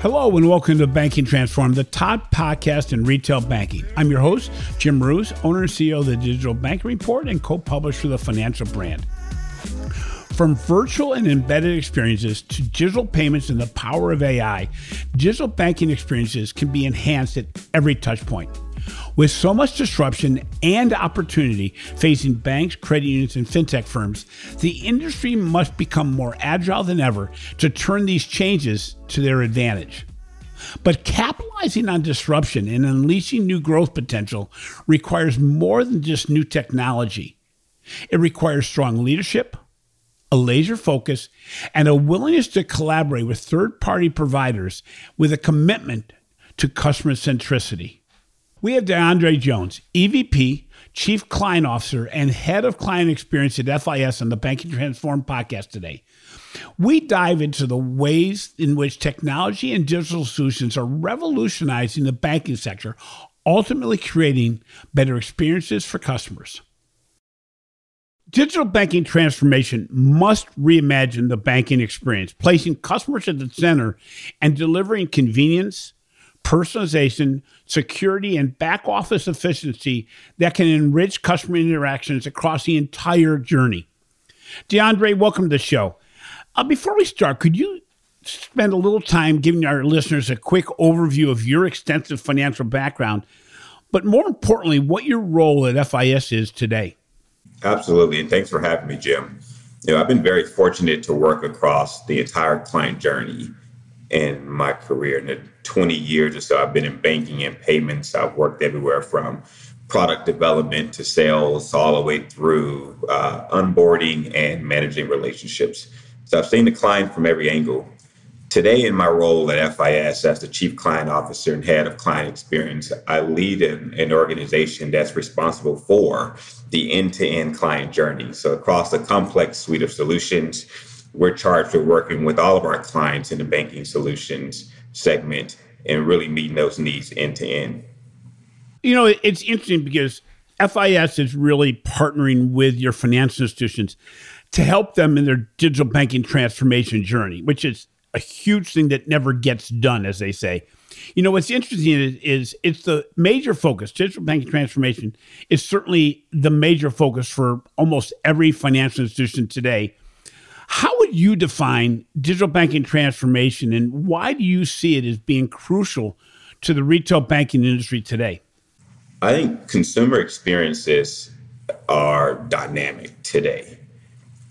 Hello and welcome to Banking Transformed, the top podcast in retail banking. I'm your host, Jim Marous, owner and CEO of the Digital Banking Report and co-publisher of the Financial Brand. From virtual and embedded experiences to digital payments and the power of AI, digital banking experiences can be enhanced at every touch point. With so much disruption and opportunity facing banks, credit unions, and fintech firms, the industry must become more agile than ever to turn these changes to their advantage. But capitalizing on disruption and unleashing new growth potential requires more than just new technology. It requires strong leadership, a laser focus, and a willingness to collaborate with third party providers with a commitment to customer centricity. We have DeAndre Jones, EVP, Chief Client Officer, and Head of Client Experience at FIS on the Banking Transformed podcast today. We dive into the ways in which technology and digital solutions are revolutionizing the banking sector, ultimately creating better experiences for customers. Digital banking transformation must reimagine the banking experience, placing customers at the center and delivering convenience, personalization, security, and back office efficiency that can enrich customer interactions across the entire journey. DeAndre, welcome to the show. Uh, before we start, could you spend a little time giving our listeners a quick overview of your extensive financial background, but more importantly, what your role at FIS is today? Absolutely. And thanks for having me, Jim. You know, I've been very fortunate to work across the entire client journey in my career. In the 20 years or so I've been in banking and payments, I've worked everywhere from product development to sales, all the way through uh, onboarding and managing relationships. So I've seen the client from every angle. Today, in my role at FIS as the Chief Client Officer and Head of Client Experience, I lead an, an organization that's responsible for the end to end client journey. So, across a complex suite of solutions, we're charged with working with all of our clients in the banking solutions segment and really meeting those needs end to end. You know, it's interesting because FIS is really partnering with your financial institutions to help them in their digital banking transformation journey, which is a huge thing that never gets done, as they say. You know, what's interesting is, is it's the major focus. Digital banking transformation is certainly the major focus for almost every financial institution today how would you define digital banking transformation and why do you see it as being crucial to the retail banking industry today? I think consumer experiences are dynamic today.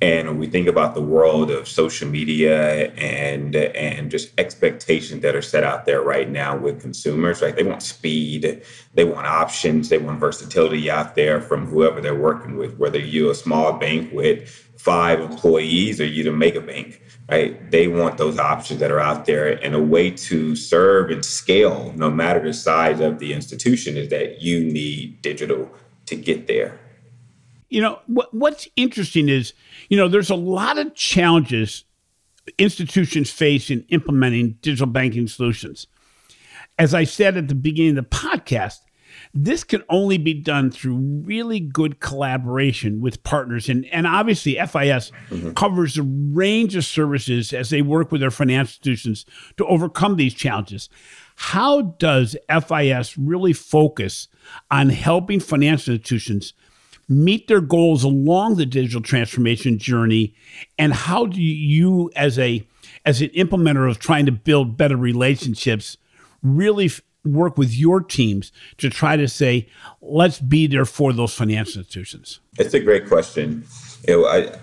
And when we think about the world of social media and and just expectations that are set out there right now with consumers, right? They want speed, they want options, they want versatility out there from whoever they're working with, whether you're a small bank with five employees or you to make a bank, right? They want those options that are out there. And a way to serve and scale, no matter the size of the institution, is that you need digital to get there. You know, what, what's interesting is, you know, there's a lot of challenges institutions face in implementing digital banking solutions. As I said at the beginning of the podcast, this can only be done through really good collaboration with partners. And, and obviously, FIS mm-hmm. covers a range of services as they work with their financial institutions to overcome these challenges. How does FIS really focus on helping financial institutions meet their goals along the digital transformation journey? And how do you, as a as an implementer of trying to build better relationships, really work with your teams to try to say, let's be there for those financial institutions? It's a great question. You know, I,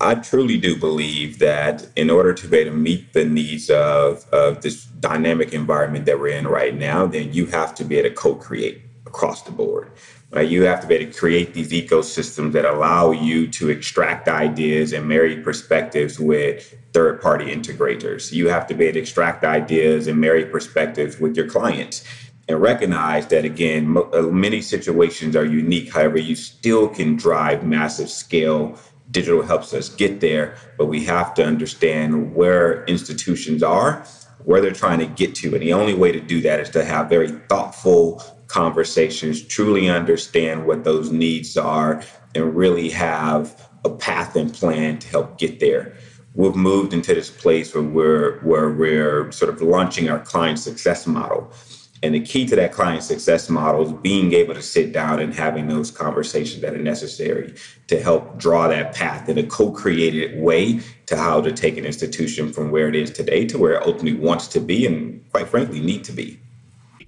I truly do believe that in order to be able to meet the needs of, of this dynamic environment that we're in right now, then you have to be able to co-create across the board. Right? You have to be able to create these ecosystems that allow you to extract ideas and marry perspectives with third party integrators. You have to be able to extract ideas and marry perspectives with your clients and recognize that, again, uh, many situations are unique. However, you still can drive massive scale. Digital helps us get there, but we have to understand where institutions are, where they're trying to get to. And the only way to do that is to have very thoughtful, conversations, truly understand what those needs are, and really have a path and plan to help get there. we've moved into this place where we're where we're sort of launching our client success model. And the key to that client success model is being able to sit down and having those conversations that are necessary to help draw that path in a co-created way to how to take an institution from where it is today to where it ultimately wants to be and quite frankly need to be.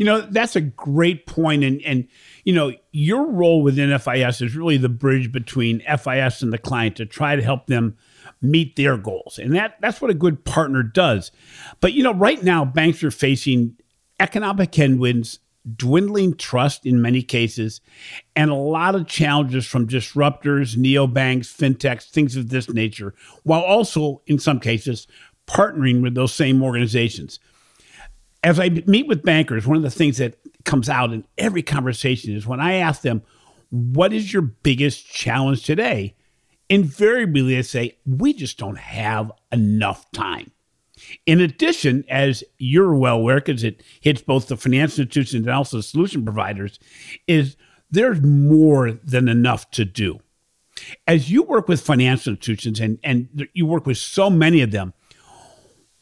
You know, that's a great point. And and you know, your role within FIS is really the bridge between FIS and the client to try to help them meet their goals. And that that's what a good partner does. But you know, right now banks are facing economic headwinds, dwindling trust in many cases, and a lot of challenges from disruptors, neobanks, fintechs, things of this nature, while also in some cases partnering with those same organizations. As I meet with bankers, one of the things that comes out in every conversation is when I ask them, What is your biggest challenge today? invariably they say, we just don't have enough time. In addition, as you're well aware, because it hits both the financial institutions and also solution providers, is there's more than enough to do. As you work with financial institutions and, and you work with so many of them,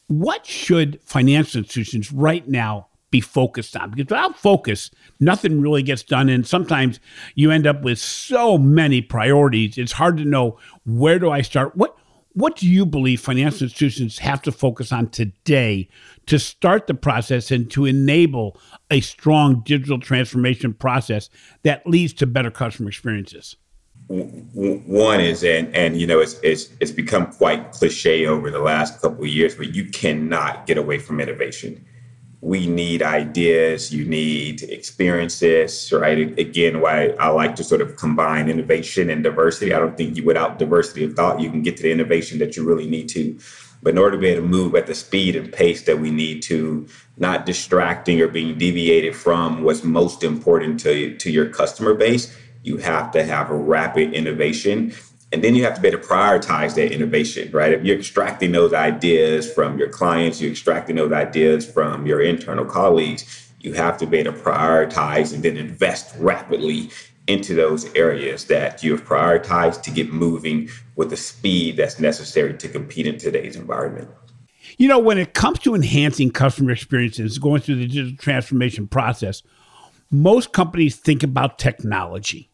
what should financial institutions right now be focused on because without focus, nothing really gets done. And sometimes you end up with so many priorities. It's hard to know where do I start. What what do you believe financial institutions have to focus on today to start the process and to enable a strong digital transformation process that leads to better customer experiences? One is, and and you know, it's it's it's become quite cliche over the last couple of years, but you cannot get away from innovation we need ideas, you need experiences, right? Again, why I like to sort of combine innovation and diversity. I don't think you, without diversity of thought, you can get to the innovation that you really need to. But in order to be able to move at the speed and pace that we need to, not distracting or being deviated from what's most important to, to your customer base, you have to have a rapid innovation and then you have to be able to prioritize that innovation, right? If you're extracting those ideas from your clients, you're extracting those ideas from your internal colleagues, you have to be able to prioritize and then invest rapidly into those areas that you have prioritized to get moving with the speed that's necessary to compete in today's environment. You know, when it comes to enhancing customer experiences, going through the digital transformation process, most companies think about technology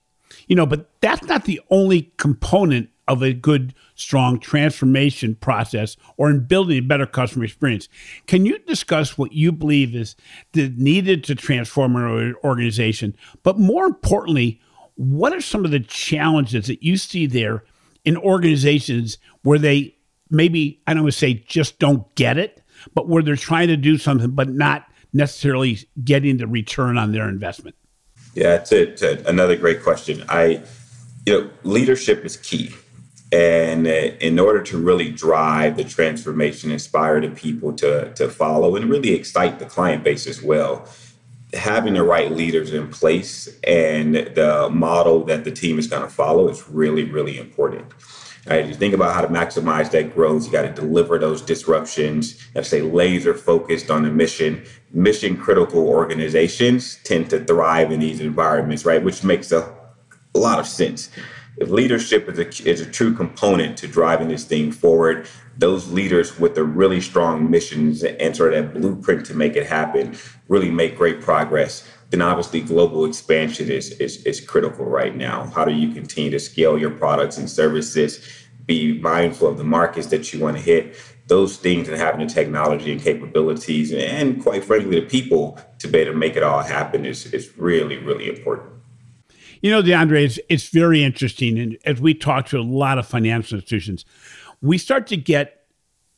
you know, but that's not the only component of a good, strong transformation process or in building a better customer experience. Can you discuss what you believe is needed to transform an organization? But more importantly, what are some of the challenges that you see there in organizations where they maybe, I don't want to say just don't get it, but where they're trying to do something, but not necessarily getting the return on their investment? Yeah, it's, another great question. I, you know, leadership is key. And uh, in order to really drive the transformation, inspire the people to, to follow, and really excite the client base as well, having the right leaders in place and the model that the team is going to follow is really, really important. Right? You think about how to maximize that growth. You got to deliver those disruptions. You have to stay laser focused on the mission. Mission critical organizations tend to thrive in these environments, right? Which makes a, a lot of sense. If leadership is a, is a true component to driving this thing forward, those leaders with the really strong missions and sort of that blueprint to make it happen really make great progress then obviously global expansion is, is, is critical right now. How do you continue to scale your products and services? Be mindful of the markets that you want to hit. Those things and having the technology and capabilities and quite frankly the people to be able to make it all happen is, is really, really important. You know, DeAndre, it's, it's very interesting. And as we talk to a lot of financial institutions, we start to get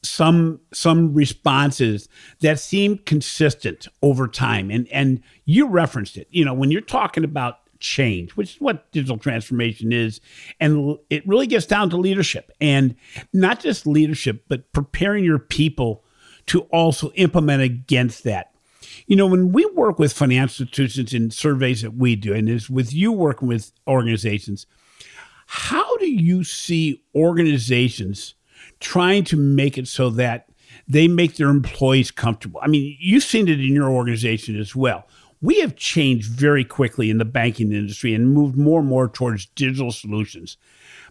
some some responses that seem consistent over time. And and you referenced it you know when you're talking about change which is what digital transformation is and it really gets down to leadership and not just leadership but preparing your people to also implement against that. You know when we work with financial institutions in surveys that we do and is with you working with organizations how do you see organizations trying to make it so that they make their employees comfortable. I mean, you've seen it in your organization as well. we have changed very quickly in the banking industry and moved more and more towards digital solutions.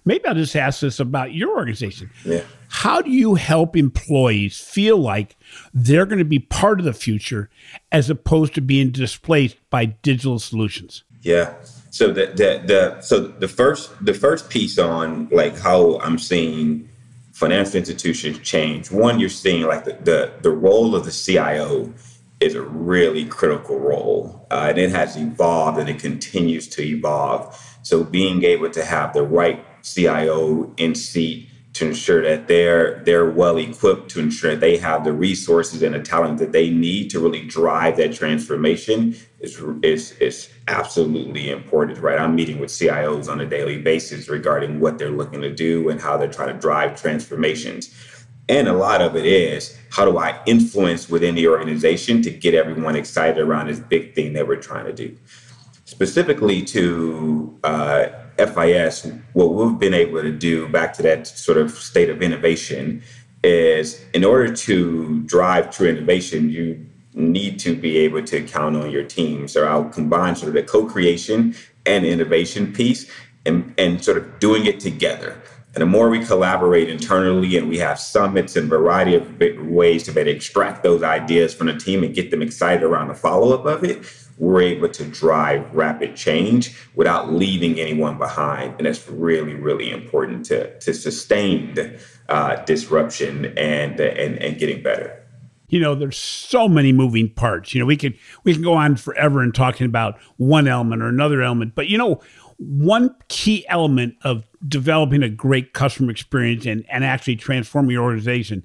Maybe I'll just ask this about your organization. Yeah. How do you help employees feel like they're going to be part of the future as opposed to being displaced by digital solutions? Yeah. So the the, the so the first the first piece on like how I'm seeing financial institutions change. One, you're seeing like the the, the role of the CIO is a really critical role, uh, and it has evolved and it continues to evolve. So being able to have the right CIO in seat to ensure that they're they're well equipped to ensure they have the resources and the talent that they need to really drive that transformation is is is absolutely important right? I'm meeting with cios on a daily basis regarding what they're looking to do and how they're trying to drive transformations. And a lot of it is how do i influence within the organization to get everyone excited around this big thing that we're trying to do? Specifically to uh, FIS, what we've been able to do back to that sort of state of innovation is in order to drive true innovation, you need to be able to count on your team. So I'll combine sort of the co-creation and innovation piece and, and sort of doing it together. And the more we collaborate internally and we have summits and variety of ways to better extract those ideas from the team and get them excited around the follow-up of it, we're able to drive rapid change without leaving anyone behind. And that's really, really important to, to sustained uh, disruption and, and, and getting better. You know, there's so many moving parts. You know, we can we can go on forever and talking about one element or another element, but you know, one key element of developing a great customer experience and, and actually transforming your organization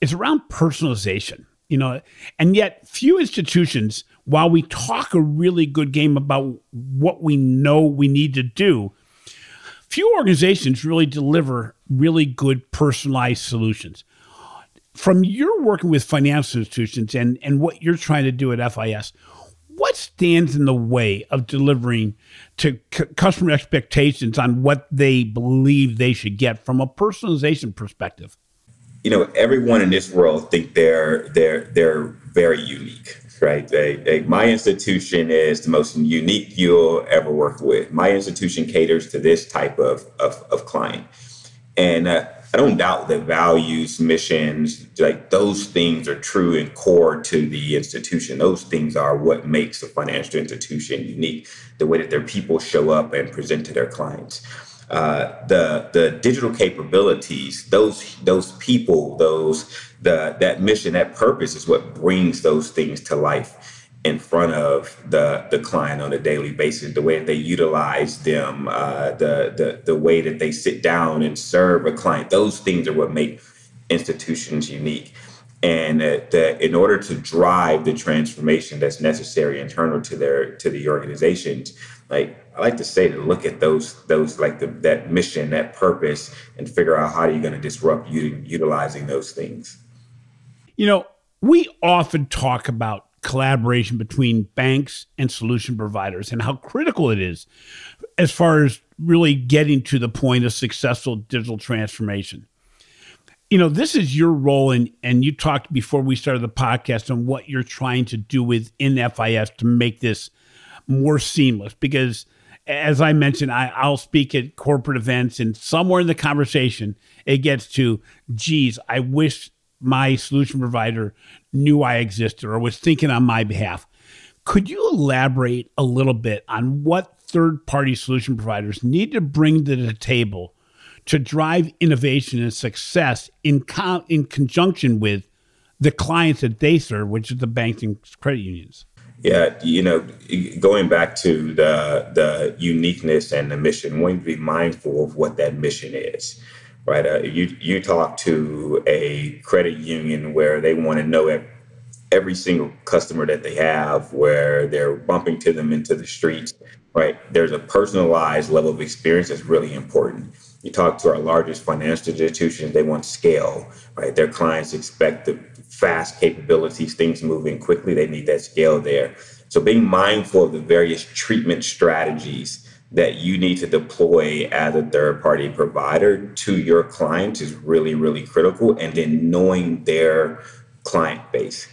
is around personalization. You know, and yet few institutions while we talk a really good game about what we know we need to do, few organizations really deliver really good personalized solutions. From your working with financial institutions and, and what you're trying to do at FIS, what stands in the way of delivering to c- customer expectations on what they believe they should get from a personalization perspective? You know, everyone in this world think they're they're they're very unique right? They, they, my institution is the most unique you'll ever work with. My institution caters to this type of, of, of client. And uh, I don't doubt that values, missions, like those things are true and core to the institution. Those things are what makes a financial institution unique, the way that their people show up and present to their clients. Uh, the the digital capabilities, those those people, those the that mission, that purpose is what brings those things to life in front of the the client on a daily basis. The way that they utilize them, uh, the the the way that they sit down and serve a client, those things are what make institutions unique. And that in order to drive the transformation that's necessary internal to their to the organizations, like I like to say to look at those those like the, that mission, that purpose, and figure out how are you going to disrupt u- utilizing those things. You know, we often talk about collaboration between banks and solution providers and how critical it is as far as really getting to the point of successful digital transformation. You know, this is your role, and and you talked before we started the podcast on what you're trying to do within FIS to make this more seamless because as I mentioned, I, will speak at corporate events, and somewhere in the conversation, it gets to, geez, I wish my solution provider knew I existed or was thinking on my behalf. Could you elaborate a little bit on what third party solution providers need to bring to the table to drive innovation and success in, con- in conjunction with the clients that they serve, which is the banks and credit unions? Yeah, you know, going back to the the uniqueness and the mission, we need to be mindful of what that mission is, right? Uh, you you talk to a credit union where they want to know every single customer that they have, where they're bumping to them into the streets, right? There's a personalized level of experience that's really important. You talk to our largest financial institutions, they want scale, right? Their clients expect the fast capabilities, things moving quickly, they need that scale there. So being mindful of the various treatment strategies that you need to deploy as a third party provider to your clients is really, really critical. And then knowing their client base.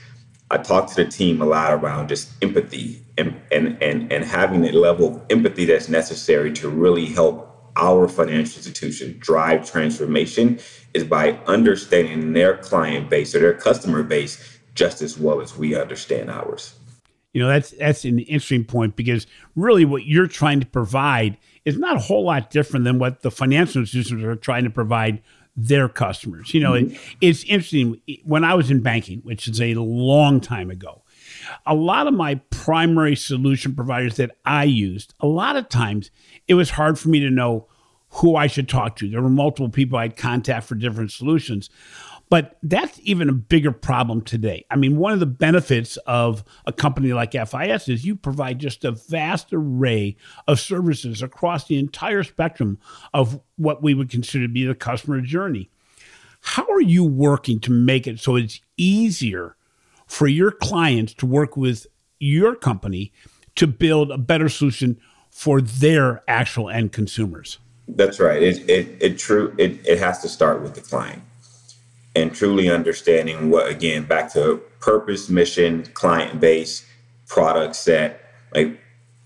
I talk to the team a lot around just empathy and, and, and, and having a level of empathy that's necessary to really help our financial institution drive transformation is by understanding their client base or their customer base just as well as we understand ours. You know, that's that's an interesting point because really what you're trying to provide is not a whole lot different than what the financial institutions are trying to provide their customers. You know, mm-hmm. it, it's interesting. When I was in banking, which is a long time ago, a lot of my primary solution providers that I used, a lot of times it was hard for me to know who I should talk to. There were multiple people I'd contact for different solutions. But that's even a bigger problem today. I mean, one of the benefits of a company like FIS is you provide just a vast array of services across the entire spectrum of what we would consider to be the customer journey. How are you working to make it so it's easier for your clients to work with your company to build a better solution for their actual end consumers. That's right. It it it true it, it has to start with the client and truly understanding what again back to purpose, mission, client base, product set. Like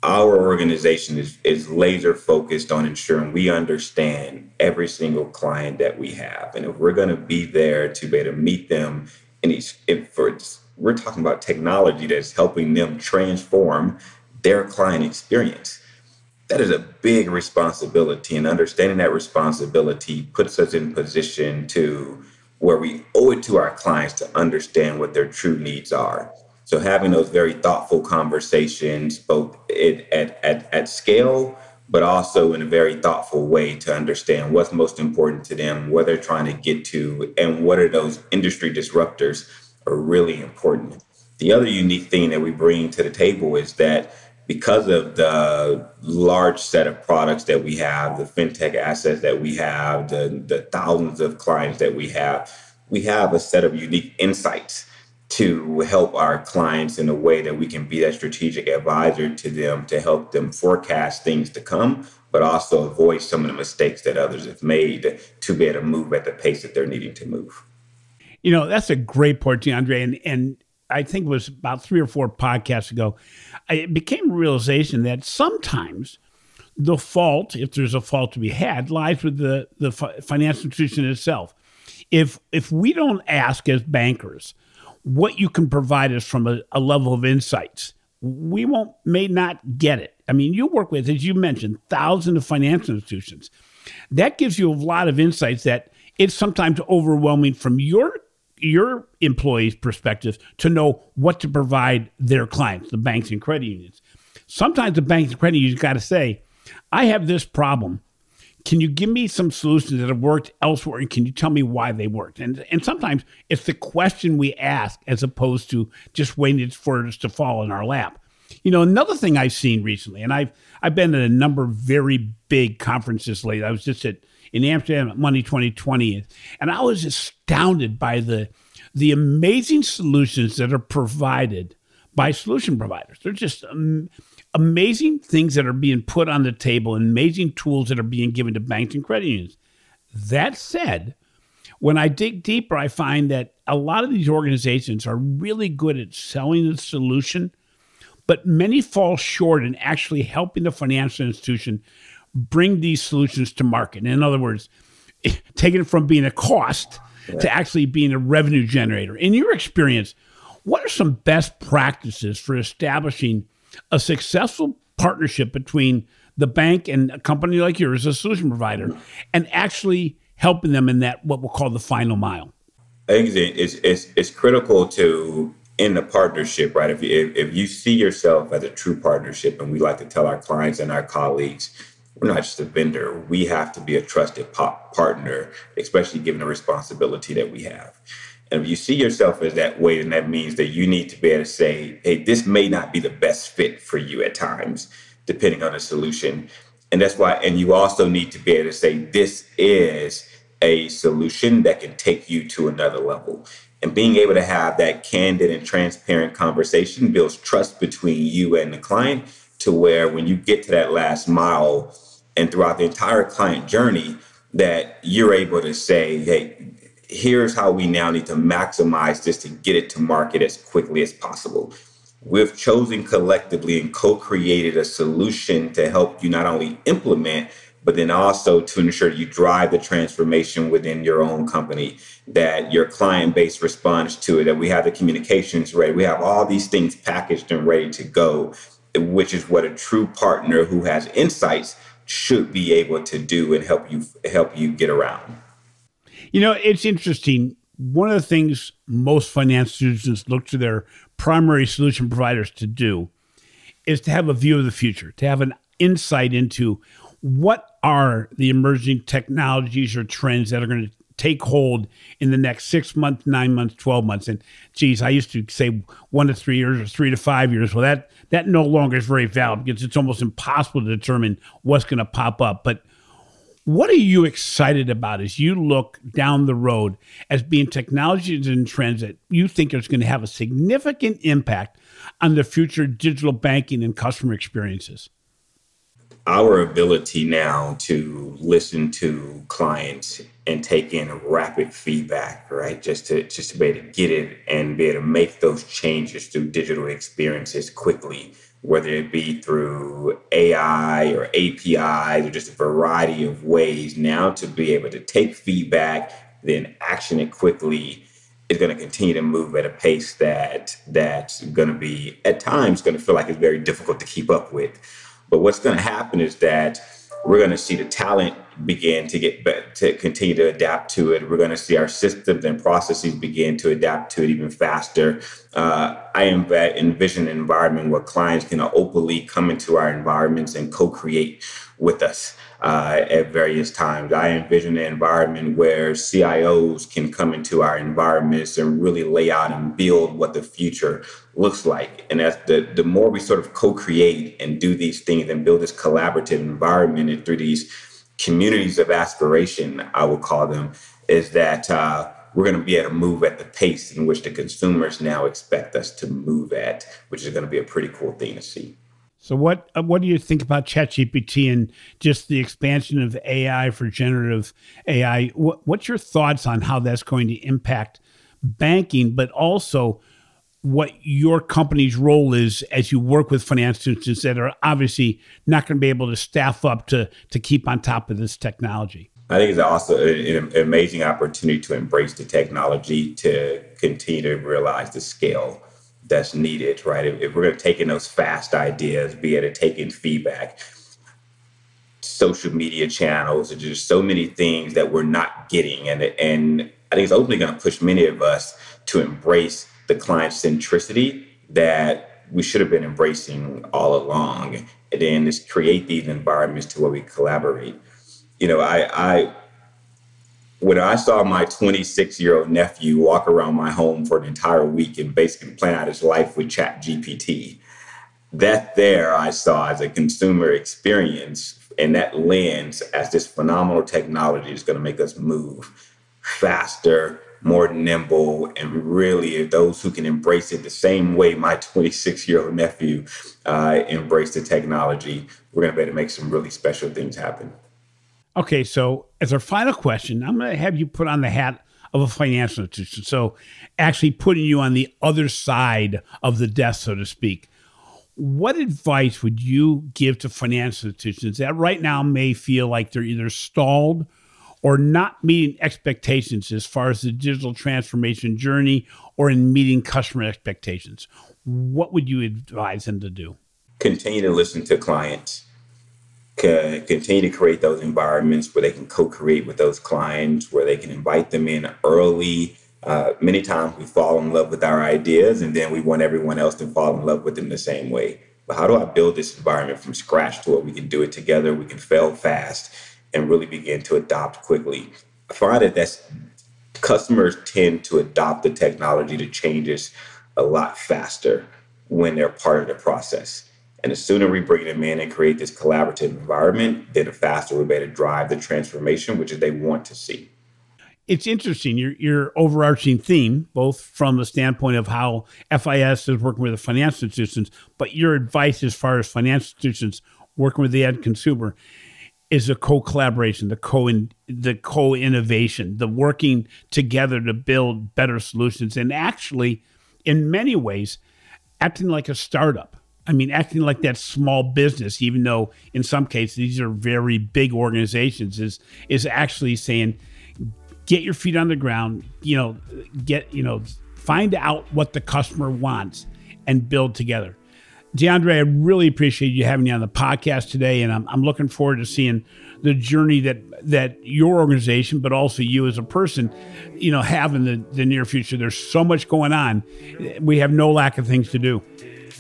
our organization is is laser focused on ensuring we understand every single client that we have, and if we're to be there to be able to meet them in each, for we're talking about technology that's helping them transform their client experience. That is a big responsibility, and understanding that responsibility puts us in position to where we owe it to our clients to understand what their true needs are. So having those very thoughtful conversations, both at, at, at scale, but also in a very thoughtful way to understand what's most important to them, where they're trying to get to, and what are those industry disruptors are really important. The other unique thing that we bring to the table is that because of the large set of products that we have, the fintech assets that we have, the, the thousands of clients that we have, we have a set of unique insights to help our clients in a way that we can be that strategic advisor to them to help them forecast things to come, but also avoid some of the mistakes that others have made to be able to move at the pace that they're needing to move. You know, that's a great point, DeAndre. And, and I think it was about three or four podcasts ago, it became a realization that sometimes the fault, if there's a fault to be had, lies with the, the financial institution itself. If, if we don't ask as bankers what you can provide us from a, a level of insights, we won't may not get it. I mean, you work with, as you mentioned, thousands of financial institutions. That gives you a lot of insights that it's sometimes overwhelming from your your employees' perspective to know what to provide their clients, the banks and credit unions. Sometimes the banks and credit unions got to say, I have this problem. Can you give me some solutions that have worked elsewhere? And can you tell me why they worked? And and sometimes it's the question we ask as opposed to just waiting for it to fall in our lap. You know, another thing I've seen recently, and I've I've been at a number of very big conferences lately. I was just at in Amsterdam at Money 2020. And I was astounded by the, the amazing solutions that are provided by solution providers. They're just um, amazing things that are being put on the table amazing tools that are being given to banks and credit unions. That said, when I dig deeper, I find that a lot of these organizations are really good at selling the solution, but many fall short in actually helping the financial institution bring these solutions to market. In other words, taking it from being a cost yeah. to actually being a revenue generator. In your experience, what are some best practices for establishing a successful partnership between the bank and a company like yours, a solution provider, and actually helping them in that what we'll call the final mile? I think it's, it's, it's critical to in the partnership, right? If, if, if you see yourself as a true partnership, and we like to tell our clients and our colleagues, we're not just a vendor. We have to be a trusted partner, especially given the responsibility that we have. And if you see yourself as that way, then that means that you need to be able to say, hey, this may not be the best fit for you at times, depending on the solution. And that's why, and you also need to be able to say, this is a solution that can take you to another level. And being able to have that candid and transparent conversation builds trust between you and the client to where when you get to that last mile, and throughout the entire client journey that you're able to say, hey, here's how we now need to maximize this to get it to market as quickly as possible. we've chosen collectively and co-created a solution to help you not only implement but then also to ensure you drive the transformation within your own company, that your client base responds to it, that we have the communications ready. We have all these things packaged and ready to go, which is what a true partner who has insights should be able to do and help you help you get around. You know, it's interesting. One of the things most finance institutions look to their primary solution providers to do is to have a view of the future, to have an insight into what are the emerging technologies or trends that are going to take hold in the next six months, nine months, 12 months. And geez, I used to say one to three years or three to five years. Well, that, that no longer is very valid because it's almost impossible to determine what's going to pop up. But what are you excited about as you look down the road as being technologies and trends that you think is going to have a significant impact on the future digital banking and customer experiences? our ability now to listen to clients and take in rapid feedback, right? Just to just to be able to get it and be able to make those changes through digital experiences quickly, whether it be through AI or APIs or just a variety of ways now to be able to take feedback, then action it quickly is going to continue to move at a pace that that's going to be at times going to feel like it's very difficult to keep up with. But what's going to happen is that we're going to see the talent begin to get to continue to adapt to it. We're going to see our systems and processes begin to adapt to it even faster. Uh, I envision an environment where clients can openly come into our environments and co-create with us uh, at various times. I envision an environment where CIOs can come into our environments and really lay out and build what the future looks like. And as the, the more we sort of co-create and do these things and build this collaborative environment and through these communities of aspiration, I would call them, is that uh, we're going to be able to move at the pace in which the consumers now expect us to move at, which is going to be a pretty cool thing to see. So what uh, what do you think about ChatGPT and just the expansion of AI for generative AI? What, what's your thoughts on how that's going to impact banking, but also what your company's role is as you work with financial institutions that are obviously not going to be able to staff up to to keep on top of this technology? I think it's also an amazing opportunity to embrace the technology to continue to realize the scale that's needed, right? If, if we're going to take in those fast ideas, be able to take in feedback, social media channels, there's just so many things that we're not getting. And, and I think it's ultimately going to push many of us to embrace the client centricity that we should have been embracing all along. And then just create these environments to where we collaborate. You know, I, I when I saw my 26 year old nephew walk around my home for an entire week and basically plan out his life with Chat GPT, that there I saw as a consumer experience and that lens as this phenomenal technology is going to make us move faster, more nimble, and really those who can embrace it the same way my 26 year old nephew uh, embraced the technology, we're going to be able to make some really special things happen. Okay, so as our final question, I'm going to have you put on the hat of a financial institution. So, actually putting you on the other side of the desk, so to speak. What advice would you give to financial institutions that right now may feel like they're either stalled or not meeting expectations as far as the digital transformation journey or in meeting customer expectations? What would you advise them to do? Continue to listen to clients continue to create those environments where they can co-create with those clients, where they can invite them in early. Uh, many times we fall in love with our ideas, and then we want everyone else to fall in love with them the same way. But how do I build this environment from scratch to where we can do it together, we can fail fast, and really begin to adopt quickly? I find that that's customers tend to adopt the technology to changes a lot faster when they're part of the process. And the sooner we bring them in and create this collaborative environment, then the faster we're able to drive the transformation, which is they want to see. It's interesting, your, your overarching theme, both from the standpoint of how FIS is working with the financial institutions, but your advice as far as financial institutions working with the end consumer is a co-collaboration, the co the co-innovation, the working together to build better solutions. And actually, in many ways, acting like a startup. I mean, acting like that small business, even though in some cases these are very big organizations, is is actually saying, get your feet on the ground. You know, get you know, find out what the customer wants and build together. DeAndre, I really appreciate you having me on the podcast today, and I'm, I'm looking forward to seeing the journey that that your organization, but also you as a person, you know, have in the, the near future. There's so much going on. We have no lack of things to do.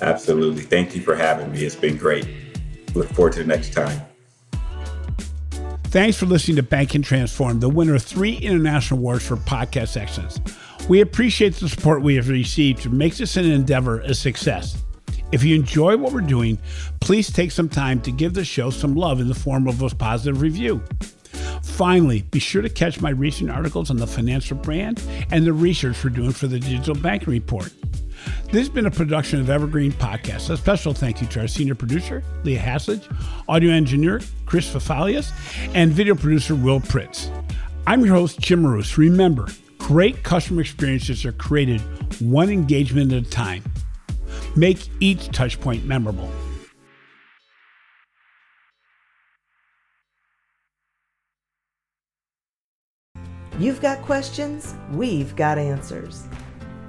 Absolutely. Thank you for having me. It's been great. Look forward to the next time. Thanks for listening to Banking Transformed, the winner of three international awards for podcast excellence. We appreciate the support we have received to make this an endeavor a success. If you enjoy what we're doing, please take some time to give the show some love in the form of a positive review. Finally, be sure to catch my recent articles on the financial brand and the research we're doing for the Digital Banking Report. This has been a production of Evergreen Podcast. A special thank you to our senior producer, Leah Haslage, audio engineer, Chris Fafalius, and video producer, Will Pritz. I'm your host, Jim Marous. Remember, great customer experiences are created one engagement at a time. Make each touchpoint memorable. You've got questions, we've got answers.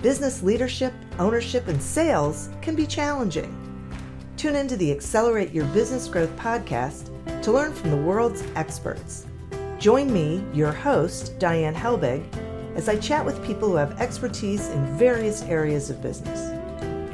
Business leadership, ownership, and sales can be challenging. Tune into the Accelerate Your Business Growth podcast to learn from the world's experts. Join me, your host, Diane Helbig, as I chat with people who have expertise in various areas of business.